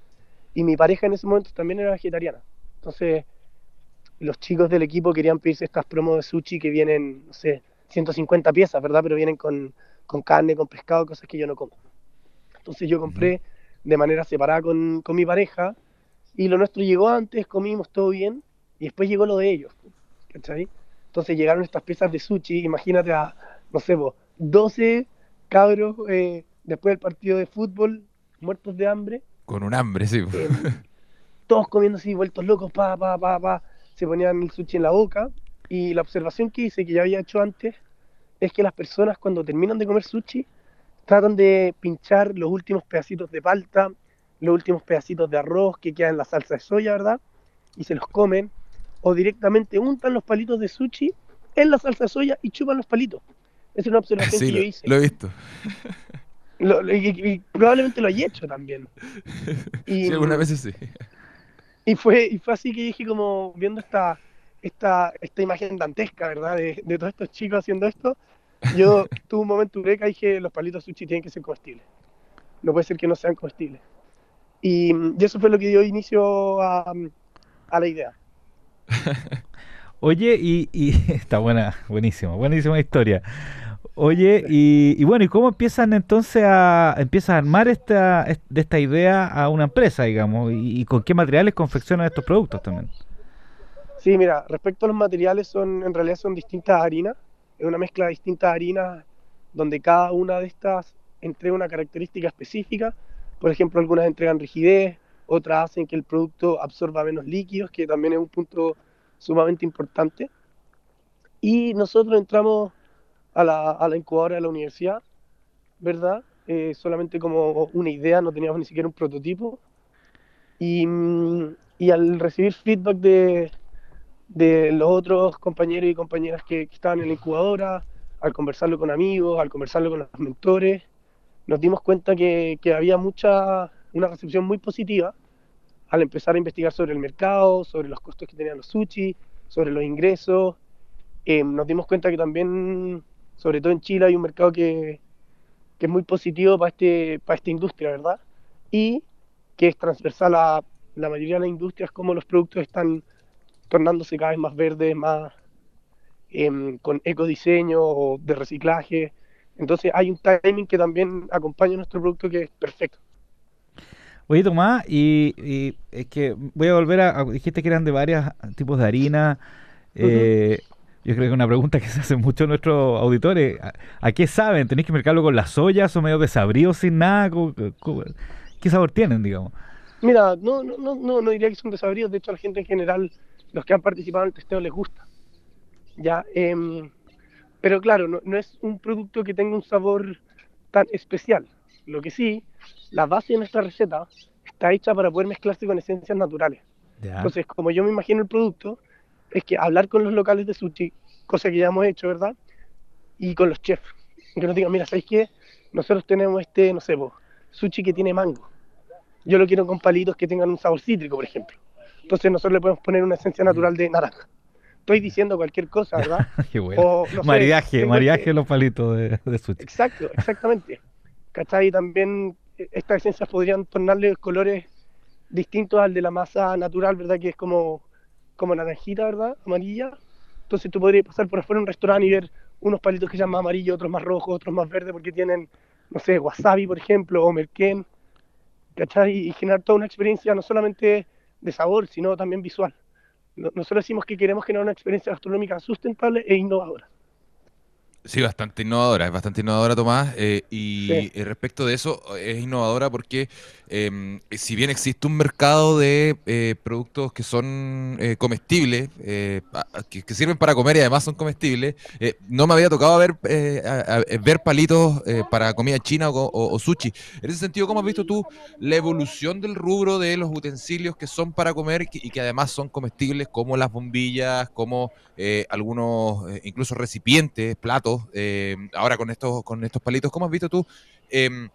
y mi pareja en ese momento también era vegetariana. Entonces, los chicos del equipo querían pedirse estas promos de sushi que vienen, no sé, 150 piezas, ¿verdad? Pero vienen con, con carne, con pescado, cosas que yo no como. Entonces yo compré de manera separada con, con mi pareja y lo nuestro llegó antes, comimos todo bien y después llegó lo de ellos, ¿cachai? Entonces llegaron estas piezas de sushi, imagínate a, no sé, vos, 12 cabros eh, después del partido de fútbol, muertos de hambre. Con un hambre, sí. Eh, todos comiendo así, vueltos locos, pa, pa, pa, pa se ponían el sushi en la boca y la observación que hice, que ya había hecho antes, es que las personas cuando terminan de comer sushi tratan de pinchar los últimos pedacitos de palta, los últimos pedacitos de arroz que quedan en la salsa de soya, ¿verdad? Y se los comen, o directamente untan los palitos de sushi en la salsa de soya y chupan los palitos. Es una observación que yo hice. Lo he visto. y, probablemente lo haya hecho también. Y, sí, algunas veces sí. Y fue, y fue así que dije como viendo esta, esta, esta imagen dantesca, ¿verdad? De, de todos estos chicos haciendo esto, yo tuve un momento eureka y dije, los palitos sushi tienen que ser comestibles. No puede ser que no sean comestibles. Y, y eso fue lo que dio inicio a, a la idea. Oye, y, y está buena, buenísimo, buenísima historia. Oye, y, bueno, ¿y cómo empiezan entonces a, empiezas a armar esta, de esta idea a una empresa, digamos? Y, con qué materiales confeccionan estos productos también? Sí, mira, respecto a los materiales, son en realidad son distintas harinas. Es una mezcla de distintas harinas donde cada una de estas entrega una característica específica. Por ejemplo, algunas entregan rigidez, otras hacen que el producto absorba menos líquidos, que también es un punto sumamente importante. Y nosotros entramos a la, a la incubadora de la universidad, ¿verdad? eh, solamente como una idea, no teníamos ni siquiera un prototipo. Y, mm, y al recibir feedback de, de los otros compañeros y compañeras que, que, estaban en la incubadora, al conversarlo con amigos, al conversarlo con los mentores, nos dimos cuenta que, que había mucha, una recepción muy positiva al empezar a investigar sobre el mercado, sobre los costos que tenían los sushi, sobre los ingresos. Eh, nos dimos cuenta que también, sobre todo en Chile, hay un mercado que, que es muy positivo para, este, para esta industria, ¿verdad? Y que es transversal a la mayoría de las industrias, como los productos están tornándose cada vez más verdes, más eh, con ecodiseño o de reciclaje. Entonces hay un timing que también acompaña a nuestro producto que es perfecto. Oye, Tomás, y, y, es que voy a volver a, Dijiste que eran de varios tipos de harina. Eh, uh -huh. Yo creo que es una pregunta que se hace mucho nuestros auditores. ¿A, ¿A, qué saben? ¿Tenéis que mezclarlo con las ollas o medio desabridos sin nada? ¿Qué sabor tienen, digamos? Mira, no, no, no, no, no diría que son desabridos. De hecho, a la gente en general, los que han participado en el testeo les gusta. Ya, eh, pero claro, no, no es un producto que tenga un sabor tan especial. Lo que sí, la base de nuestra receta está hecha para poder mezclarse con esencias naturales. Entonces, como yo me imagino el producto, es que hablar con los locales de sushi, cosa que ya hemos hecho, ¿verdad? Y con los chefs. Que nos digan, mira, ¿sabéis qué? Nosotros tenemos este, no sé, vos, sushi que tiene mango. Yo lo quiero con palitos que tengan un sabor cítrico, por ejemplo. Entonces nosotros le podemos poner una esencia natural de naranja. Estoy diciendo cualquier cosa, ¿verdad? Qué bueno. O, no sé, mariaje que... los palitos de, de sushi. Exacto, exactamente. ¿Cachai? También estas esencias podrían tornarle colores distintos al de la masa natural, ¿verdad? Que es como, como naranjita, ¿verdad? Amarilla. Entonces tú podrías pasar por afuera un restaurante y ver unos palitos que sean más amarillos, otros más rojos, otros más verdes, porque tienen, no sé, wasabi, por ejemplo, o merquén, ¿cachai? Y generar toda una experiencia no solamente de sabor, sino también visual. Nosotros decimos que queremos generar una experiencia gastronómica sustentable e innovadora. Sí, bastante innovadora, es bastante innovadora Tomás. Eh, y sí. respecto de eso, es innovadora porque eh, si bien existe un mercado de eh, productos que son eh, comestibles, que, que, sirven para comer y además son comestibles, no me había tocado ver, a, a, ver palitos para comida china o, o, o, sushi. En ese sentido, ¿cómo has visto tú la evolución del rubro de los utensilios que son para comer y que además son comestibles, como las bombillas, como algunos, incluso recipientes, platos? Eh, ahora con estos, con estos palitos, ¿cómo has visto tú eh,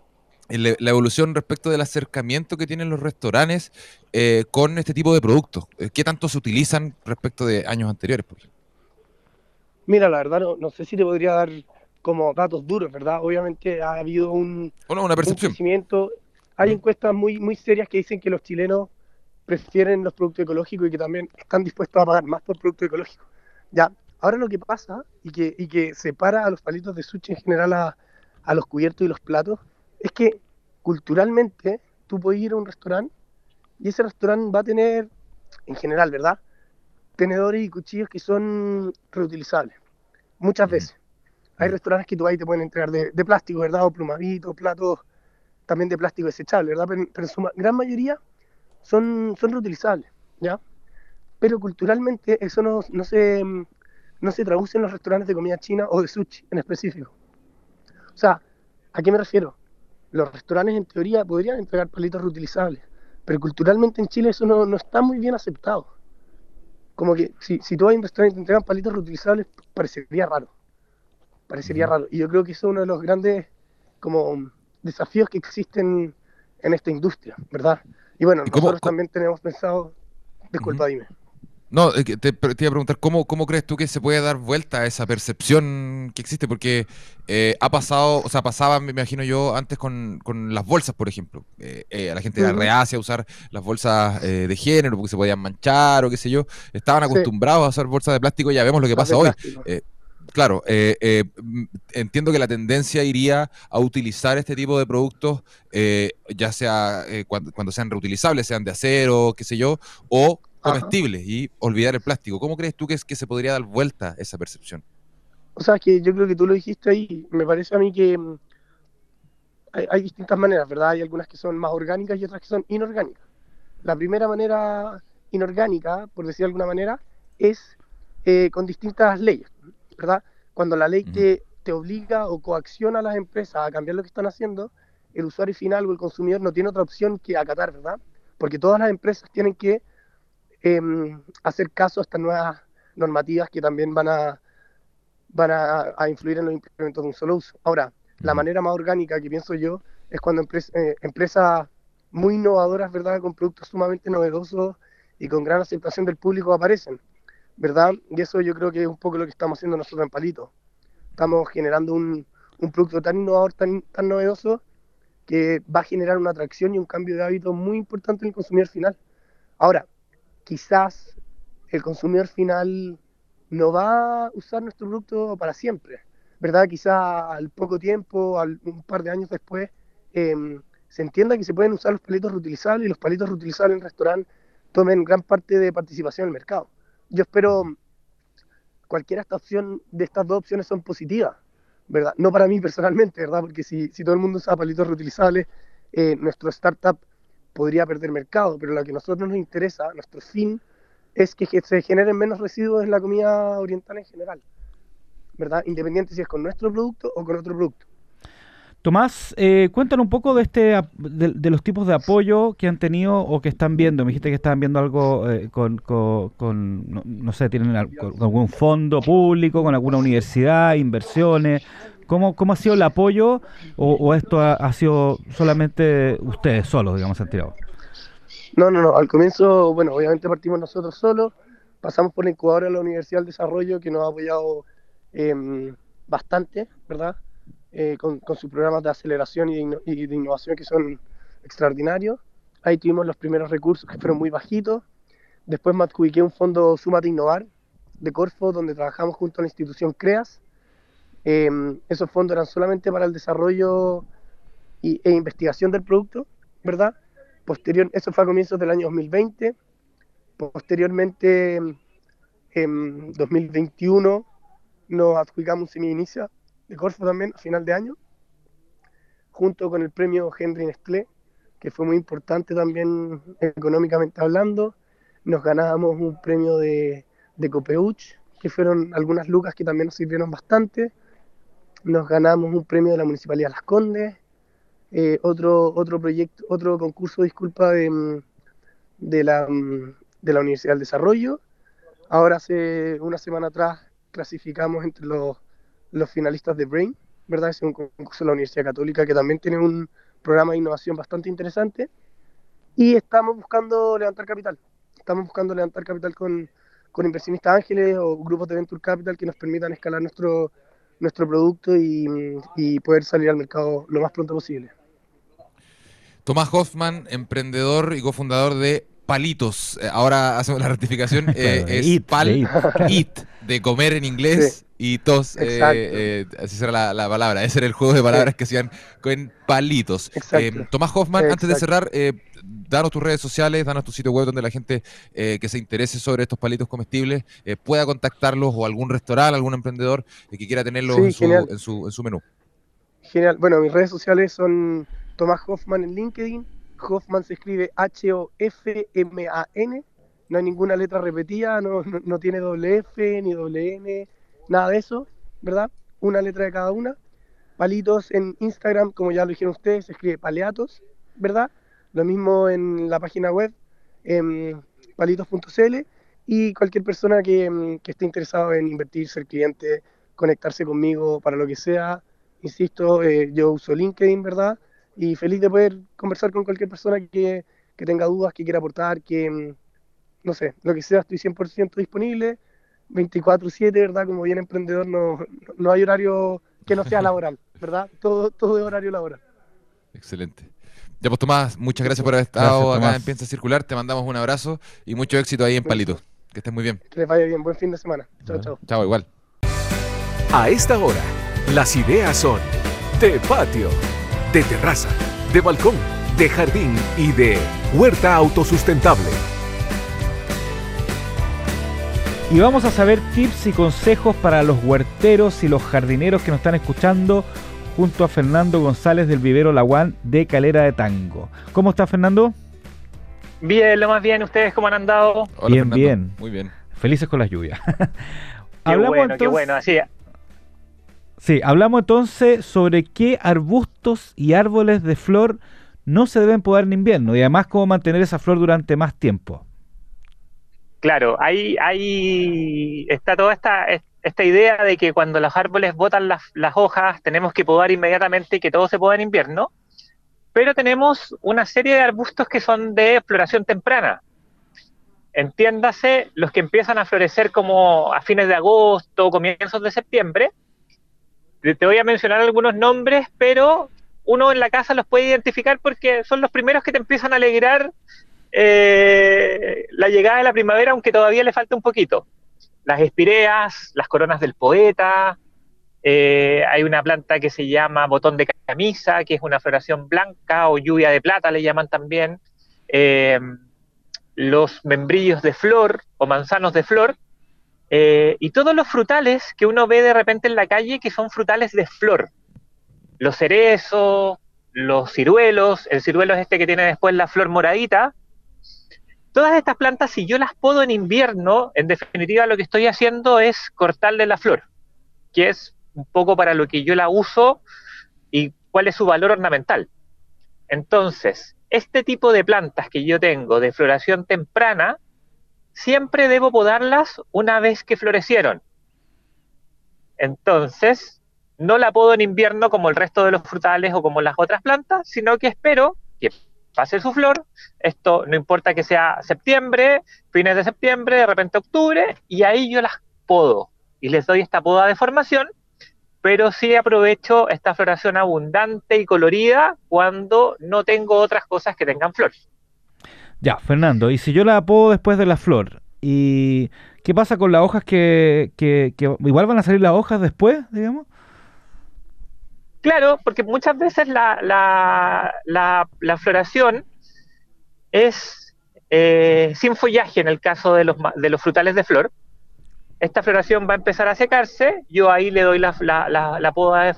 la evolución respecto del acercamiento que tienen los restaurantes eh, con este tipo de productos? ¿Qué tanto se utilizan respecto de años anteriores, por ejemplo? Mira, la verdad no, no sé si te podría dar como datos duros, ¿verdad? Obviamente ha habido un, no, una percepción. Un crecimiento. Hay encuestas muy, muy serias que dicen que los chilenos prefieren los productos ecológicos y que también están dispuestos a pagar más por productos ecológicos. Ya, Ahora lo que pasa y que, y que separa a los palitos de sushi en general a, a, los cubiertos y los platos es que culturalmente tú puedes ir a un restaurante y ese restaurante va a tener, en general, ¿verdad? Tenedores y cuchillos que son reutilizables. Muchas veces. Hay restaurantes que tú y te pueden entregar de, de plástico, ¿verdad? O plumavitos, platos también de plástico desechable, ¿verdad? Pero, pero en su gran mayoría son, son reutilizables, ¿ya? Pero culturalmente eso no, no se no se traduce en los restaurantes de comida china o de sushi en específico. O sea, ¿a qué me refiero? Los restaurantes en teoría podrían entregar palitos reutilizables, pero culturalmente en Chile eso no, no está muy bien aceptado. Como que si, si tú vas a un restaurante y te entregan palitos reutilizables, parecería raro. Parecería raro. Y yo creo que eso es uno de los grandes como desafíos que existen en esta industria, ¿verdad? Y bueno, ¿Y cómo, nosotros cómo? también tenemos pensado... Disculpa, uh -huh. dime. No, te, te, iba a preguntar, ¿cómo, ¿cómo crees tú que se puede dar vuelta a esa percepción que existe? Porque eh, ha pasado, o sea, pasaba, me imagino yo, antes con, con las bolsas, por ejemplo. Eh, eh, a la gente era reacia a usar las bolsas eh, de género porque se podían manchar o qué sé yo. Estaban acostumbrados sí. a usar bolsas de plástico y ya vemos lo que pasa hoy. Eh, claro, entiendo que la tendencia iría a utilizar este tipo de productos, ya sea cuando, cuando sean reutilizables, sean de acero, qué sé yo, o comestibles Ajá. y olvidar el plástico. ¿Cómo crees tú que, es, que se podría dar vuelta esa percepción? O sea, que yo creo que tú lo dijiste ahí. Me parece a mí que mm, hay, hay, distintas maneras, ¿verdad? Hay algunas que son más orgánicas y otras que son inorgánicas. La primera manera inorgánica, por decir de alguna manera, es eh, con distintas leyes, ¿verdad? Cuando la ley uh -huh. te, te obliga o coacciona a las empresas a cambiar lo que están haciendo, el usuario final o el consumidor no tiene otra opción que acatar, ¿verdad? Porque todas las empresas tienen que em, hacer caso a estas nuevas normativas que también van a, van a, influir en los implementos de un solo uso. Ahora, la manera más orgánica que pienso yo es cuando eh, empresas muy innovadoras, ¿verdad? Con productos sumamente novedosos y con gran aceptación del público aparecen, ¿verdad? Y eso yo creo que es un poco lo que estamos haciendo nosotros en Palito. Estamos generando un, un producto tan innovador, tan, tan novedoso, que va a generar una atracción y un cambio de hábito muy importante en el consumidor final. Ahora, quizás el consumidor final no va a usar nuestro producto para siempre, ¿verdad? Quizás al poco tiempo, al, un par de años después, em, se entienda que se pueden usar los palitos reutilizables y los palitos reutilizables en el restaurante tomen gran parte de participación en el mercado. Yo espero cualquiera de estas dos opciones son positivas, ¿verdad? No para mí personalmente, ¿verdad? Porque si, si todo el mundo usa palitos reutilizables, eh, nuestro startup podría perder mercado, pero lo que a nosotros nos interesa, nuestro fin, es que se generen menos residuos en la comida oriental en general, ¿verdad? Independiente si es con nuestro producto o con otro producto. Tomás, eh, cuéntanos un poco de este de, los tipos de apoyo que han tenido o que están viendo. Me dijiste que estaban viendo algo eh, con, no, sé, tienen algún fondo público, con alguna universidad, inversiones. ¿Cómo, ha sido el apoyo o, esto ha, sido solamente ustedes solos, digamos, Santiago? No, no, no. Al comienzo, bueno, obviamente partimos nosotros solos, pasamos por la incubadora de la Universidad del Desarrollo que nos ha apoyado em, bastante, ¿verdad? Eh, con, sus programas de aceleración y de, innovación que son extraordinarios. Ahí tuvimos los primeros recursos que fueron muy bajitos. Después me adjudiqué un fondo Sumate Innovar de Corfo, donde trabajamos junto a la institución CREAS. Em, esos fondos eran solamente para el desarrollo y, e investigación del producto, ¿verdad? Posterior, eso fue a comienzos del año 2020. Posteriormente, en 2021, nos adjudicamos un semi-inicia de Corfo también a final de año, junto con el premio Henry Nestlé, que fue muy importante también económicamente hablando. Nos ganábamos un premio de, de Copeuch, que fueron algunas lucas que también nos sirvieron bastante. Nos ganamos un premio de la Municipalidad Las Condes, eh, otro, otro proyecto, otro concurso, disculpa, de, de, la, de la Universidad del Desarrollo. Ahora hace una semana atrás clasificamos entre los los finalistas de Brain, ¿verdad? Es un concurso de la Universidad Católica que también tiene un programa de innovación bastante interesante. Y estamos buscando levantar capital. Estamos buscando levantar capital con, con inversionistas ángeles o grupos de Venture Capital que nos permitan escalar nuestro, nuestro producto y, y poder salir al mercado lo más pronto posible. Tomás Hoffman, emprendedor y cofundador de Palitos. Eh, ahora hacemos la rectificación. Eh, es pal, eat, de comer en inglés y tos, eh, eh, así será la, palabra. Ese era el juego de palabras que hacían con palitos. Eh, Tomás Hoffman, antes de cerrar, danos tus redes sociales, danos tu sitio web donde la gente que se interese sobre estos palitos comestibles pueda contactarlos o algún restaurante, algún emprendedor que quiera tenerlos en, su, en, su, menú. Genial. Bueno, mis redes sociales son Tomás Hoffman en LinkedIn. Hoffman se escribe H-O-F-M-A-N. No hay ninguna letra repetida, no, tiene doble F ni doble N nada de eso, ¿verdad? Una letra de cada una. Palitos en Instagram, como ya lo dijeron ustedes, se escribe paleatos, ¿verdad? Lo mismo en la página web, palitos.cl, y cualquier persona que, esté interesado en invertir, ser cliente, conectarse conmigo para lo que sea, insisto, eh, yo uso LinkedIn, ¿verdad? Y feliz de poder conversar con cualquier persona que, que tenga dudas, que quiera aportar, que, no sé, lo que sea, estoy 100% disponible 24/7, ¿verdad? Como bien emprendedor no, no hay horario que no sea laboral, ¿verdad? Todo, todo es horario laboral. Excelente. Ya pues Tomás, muchas gracias por haber estado acá en Piensa Circular, te mandamos un abrazo y mucho éxito ahí en Palito. Que estés muy bien. Que les vaya bien, buen fin de semana. Chao, chao. Chao, igual. A esta hora, las ideas son de patio, de terraza, de balcón, de jardín y de huerta autosustentable. Y vamos a saber tips y consejos para los huerteros y los jardineros que nos están escuchando junto a Fernando González del Vivero Laguán de Calera de Tango. ¿Cómo está Fernando? Bien, lo más bien. ¿Ustedes cómo han andado? bien, bien. Muy bien. Felices con las lluvias. qué bueno, qué bueno. Así, Sí, hablamos entonces sobre qué arbustos y árboles de flor no se deben podar en invierno y además cómo mantener esa flor durante más tiempo. Claro, ahí está toda esta, esta idea de que cuando los árboles botan las, las hojas tenemos que podar inmediatamente y que todo se poda en invierno, pero tenemos una serie de arbustos que son de floración temprana. Entiéndase, los que empiezan a florecer como a fines de agosto, comienzos de septiembre. Te voy a mencionar algunos nombres, pero uno en la casa los puede identificar porque son los primeros que te empiezan a alegrar eh, la llegada de la primavera, aunque todavía le falta un poquito. Las espireas, las coronas del poeta, eh, hay una planta que se llama botón de camisa, que es una floración blanca o lluvia de plata, le llaman también. Eh, los membrillos de flor o manzanos de flor. y todos los frutales que uno ve de repente en la calle que son frutales de flor. Los cerezos, los ciruelos, el ciruelo es este que tiene después la flor moradita, Todas estas plantas, si yo las podo en invierno, en definitiva lo que estoy haciendo es cortarle la flor, que es un poco para lo que yo la uso y cuál es su valor ornamental. Entonces, este tipo de plantas que yo tengo de floración temprana, siempre debo podarlas una vez que florecieron. Entonces, no la podo en invierno como el resto de los frutales o como las otras plantas, sino que espero que pase su flor, esto no importa que sea septiembre, fines de septiembre, de repente octubre, y ahí yo las podo y les doy esta poda de formación, pero sí aprovecho esta floración abundante y colorida cuando no tengo otras cosas que tengan flor. Ya, Fernando, y si yo la podo después de la flor, ¿y qué pasa con las hojas que, que, que igual van a salir las hojas después, digamos? Claro, porque muchas veces la, la, floración es eh, sin follaje en el caso de los, de los frutales de flor. Esta floración va a empezar a secarse, yo ahí le doy la, la, poda de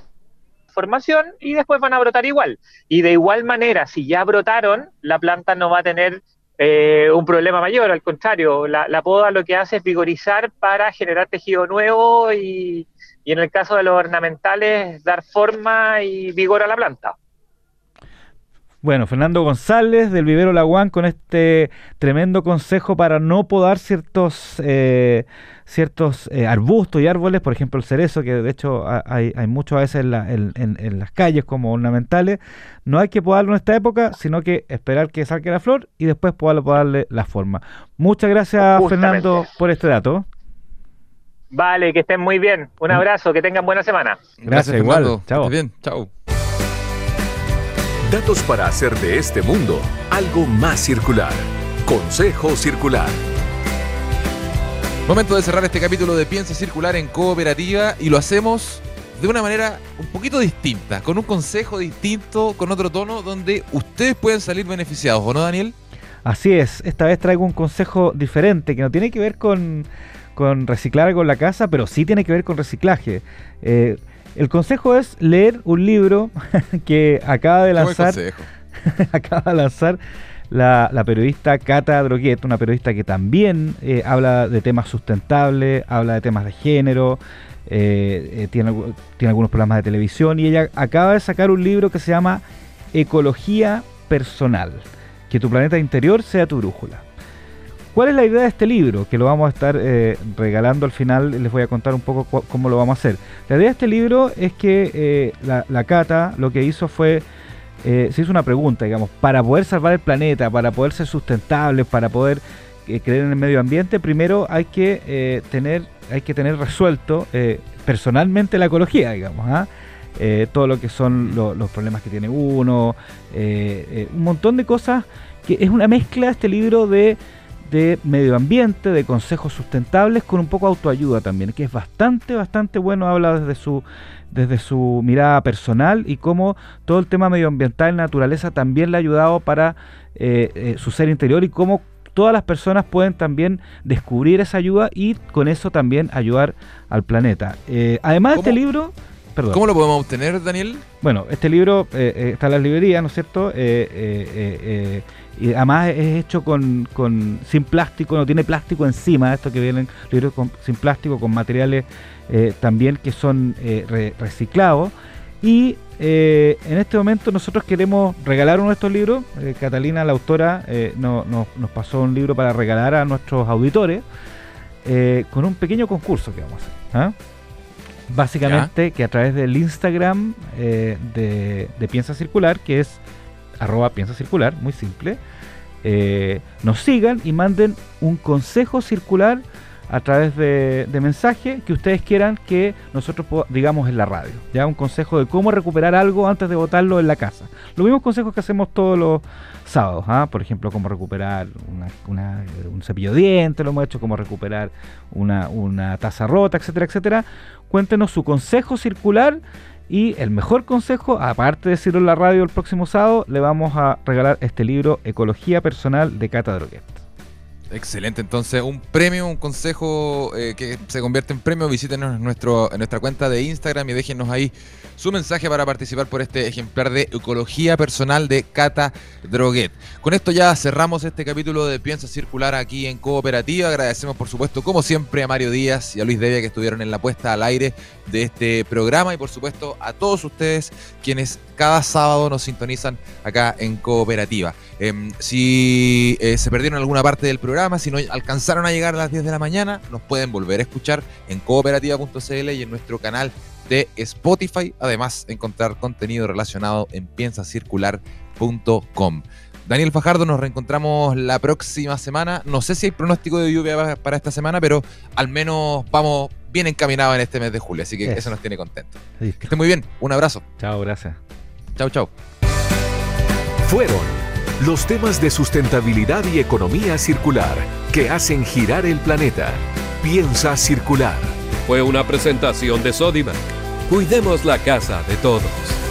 formación y después van a brotar igual. Y de igual manera, si ya brotaron, la planta no va a tener eh, un problema mayor, al contrario, la, la, poda lo que hace es vigorizar para generar tejido nuevo y, y en el caso de los ornamentales dar forma y vigor a la planta. Bueno, Fernando González del Vivero Laguán con este tremendo consejo para no podar ciertos eh, ciertos eh, arbustos y árboles, por ejemplo el cerezo, que de hecho hay, hay mucho a veces en, las calles como ornamentales. No hay que podarlo en esta época, sino que esperar que salga la flor y después podarlo, podarle la forma. Muchas gracias Fernando por este dato. Vale, que estén muy bien. Un mm. abrazo, que tengan buena semana. Gracias, igual. Chao. Bien, chao. Datos para hacer de este mundo algo más circular. Consejo Circular. Momento de cerrar este capítulo de Piensa Circular en Cooperativa y lo hacemos de una manera un poquito distinta, con un consejo distinto, con otro tono, donde ustedes pueden salir beneficiados, ¿o no, Daniel? Así es, esta vez traigo un consejo diferente que no tiene que ver con con reciclar algo en la casa, pero sí tiene que ver con reciclaje. Eh, el consejo es leer un libro que acaba de lanzar, acaba de lanzar la, periodista Cata Droguet, una periodista que también eh, habla de temas sustentables, habla de temas de género, eh, tiene, tiene algunos programas de televisión y ella acaba de sacar un libro que se llama Ecología Personal, que tu planeta interior sea tu brújula. ¿Cuál es la idea de este libro? Que lo vamos a estar eh, regalando al final, les voy a contar un poco cómo lo vamos a hacer. La idea de este libro es que eh, la, Cata lo que hizo fue, eh, se hizo una pregunta, digamos, para poder salvar el planeta, para poder ser sustentables, para poder creer en el medio ambiente, primero hay que, tener, hay que tener resuelto personalmente la ecología, digamos. ¿ah? todo lo que son los problemas que tiene uno, un montón de cosas que es una mezcla este libro de de medio ambiente, de consejos sustentables, con un poco de autoayuda también, que es bastante, bastante bueno, habla desde su, desde su mirada personal y cómo todo el tema medioambiental y naturaleza también le ha ayudado para eh, eh, su ser interior y cómo todas las personas pueden también descubrir esa ayuda y con eso también ayudar al planeta. Eh, además de este libro, perdón. ¿Cómo lo podemos obtener, Daniel? Bueno, este libro eh, eh, está en las librerías, ¿no es cierto? Eh, y además es hecho con, con- sin plástico, no tiene plástico encima, esto que vienen libros con- sin plástico, con materiales también que son re- reciclados. Y eh, en este momento nosotros queremos regalar uno de estos libros. Eh, Catalina, la autora, eh, no- no- nos pasó un libro para regalar a nuestros auditores con un pequeño concurso que vamos a hacer. Básicamente que a través del Instagram eh, de, de Piensa Circular, que es arroba Piensa Circular, muy simple, eh, nos sigan y manden un consejo circular a través de, mensaje que ustedes quieran que nosotros digamos en la radio. Ya un consejo de cómo recuperar algo antes de botarlo en la casa. Los mismos consejos que hacemos todos los sábados. ¿ah? Por ejemplo, cómo recuperar una- una- un cepillo de dientes, lo hemos hecho, cómo recuperar una, una taza rota, etcétera, etcétera. Cuéntenos su consejo circular y el mejor consejo, aparte de decirlo en la radio el próximo sábado, le vamos a regalar este libro Ecología Personal de Cata Droguet. Excelente, entonces un premio, un consejo eh, que se convierte en premio, visítenos en, nuestro, nuestra cuenta de Instagram y déjenos ahí su mensaje para participar por este ejemplar de Ecología Personal de Cata Droguet. Con esto ya cerramos este capítulo de Piensa Circular aquí en Cooperativa. Agradecemos por supuesto como siempre a Mario Díaz y a Luis Devia que estuvieron en la puesta al aire de este programa y por supuesto a todos ustedes quienes cada sábado nos sintonizan acá en Cooperativa. Em, si eh, se perdieron alguna parte del programa, si no alcanzaron a llegar a las 10 de la mañana, nos pueden volver a escuchar en cooperativa.cl y en nuestro canal de Spotify. Además, encontrar contenido relacionado en piensacircular.com. Daniel Fajardo, nos reencontramos la próxima semana. No sé si hay pronóstico de lluvia pa- para esta semana, pero al menos vamos bien encaminados en este mes de julio, así que Eso. eso nos tiene contentos. Que esté muy bien, un abrazo. Chao, gracias. Chau, chau. Fueron los temas de sustentabilidad y economía circular que hacen girar el planeta. Piensa circular. Fue una presentación de Sodimac. Cuidemos la casa de todos.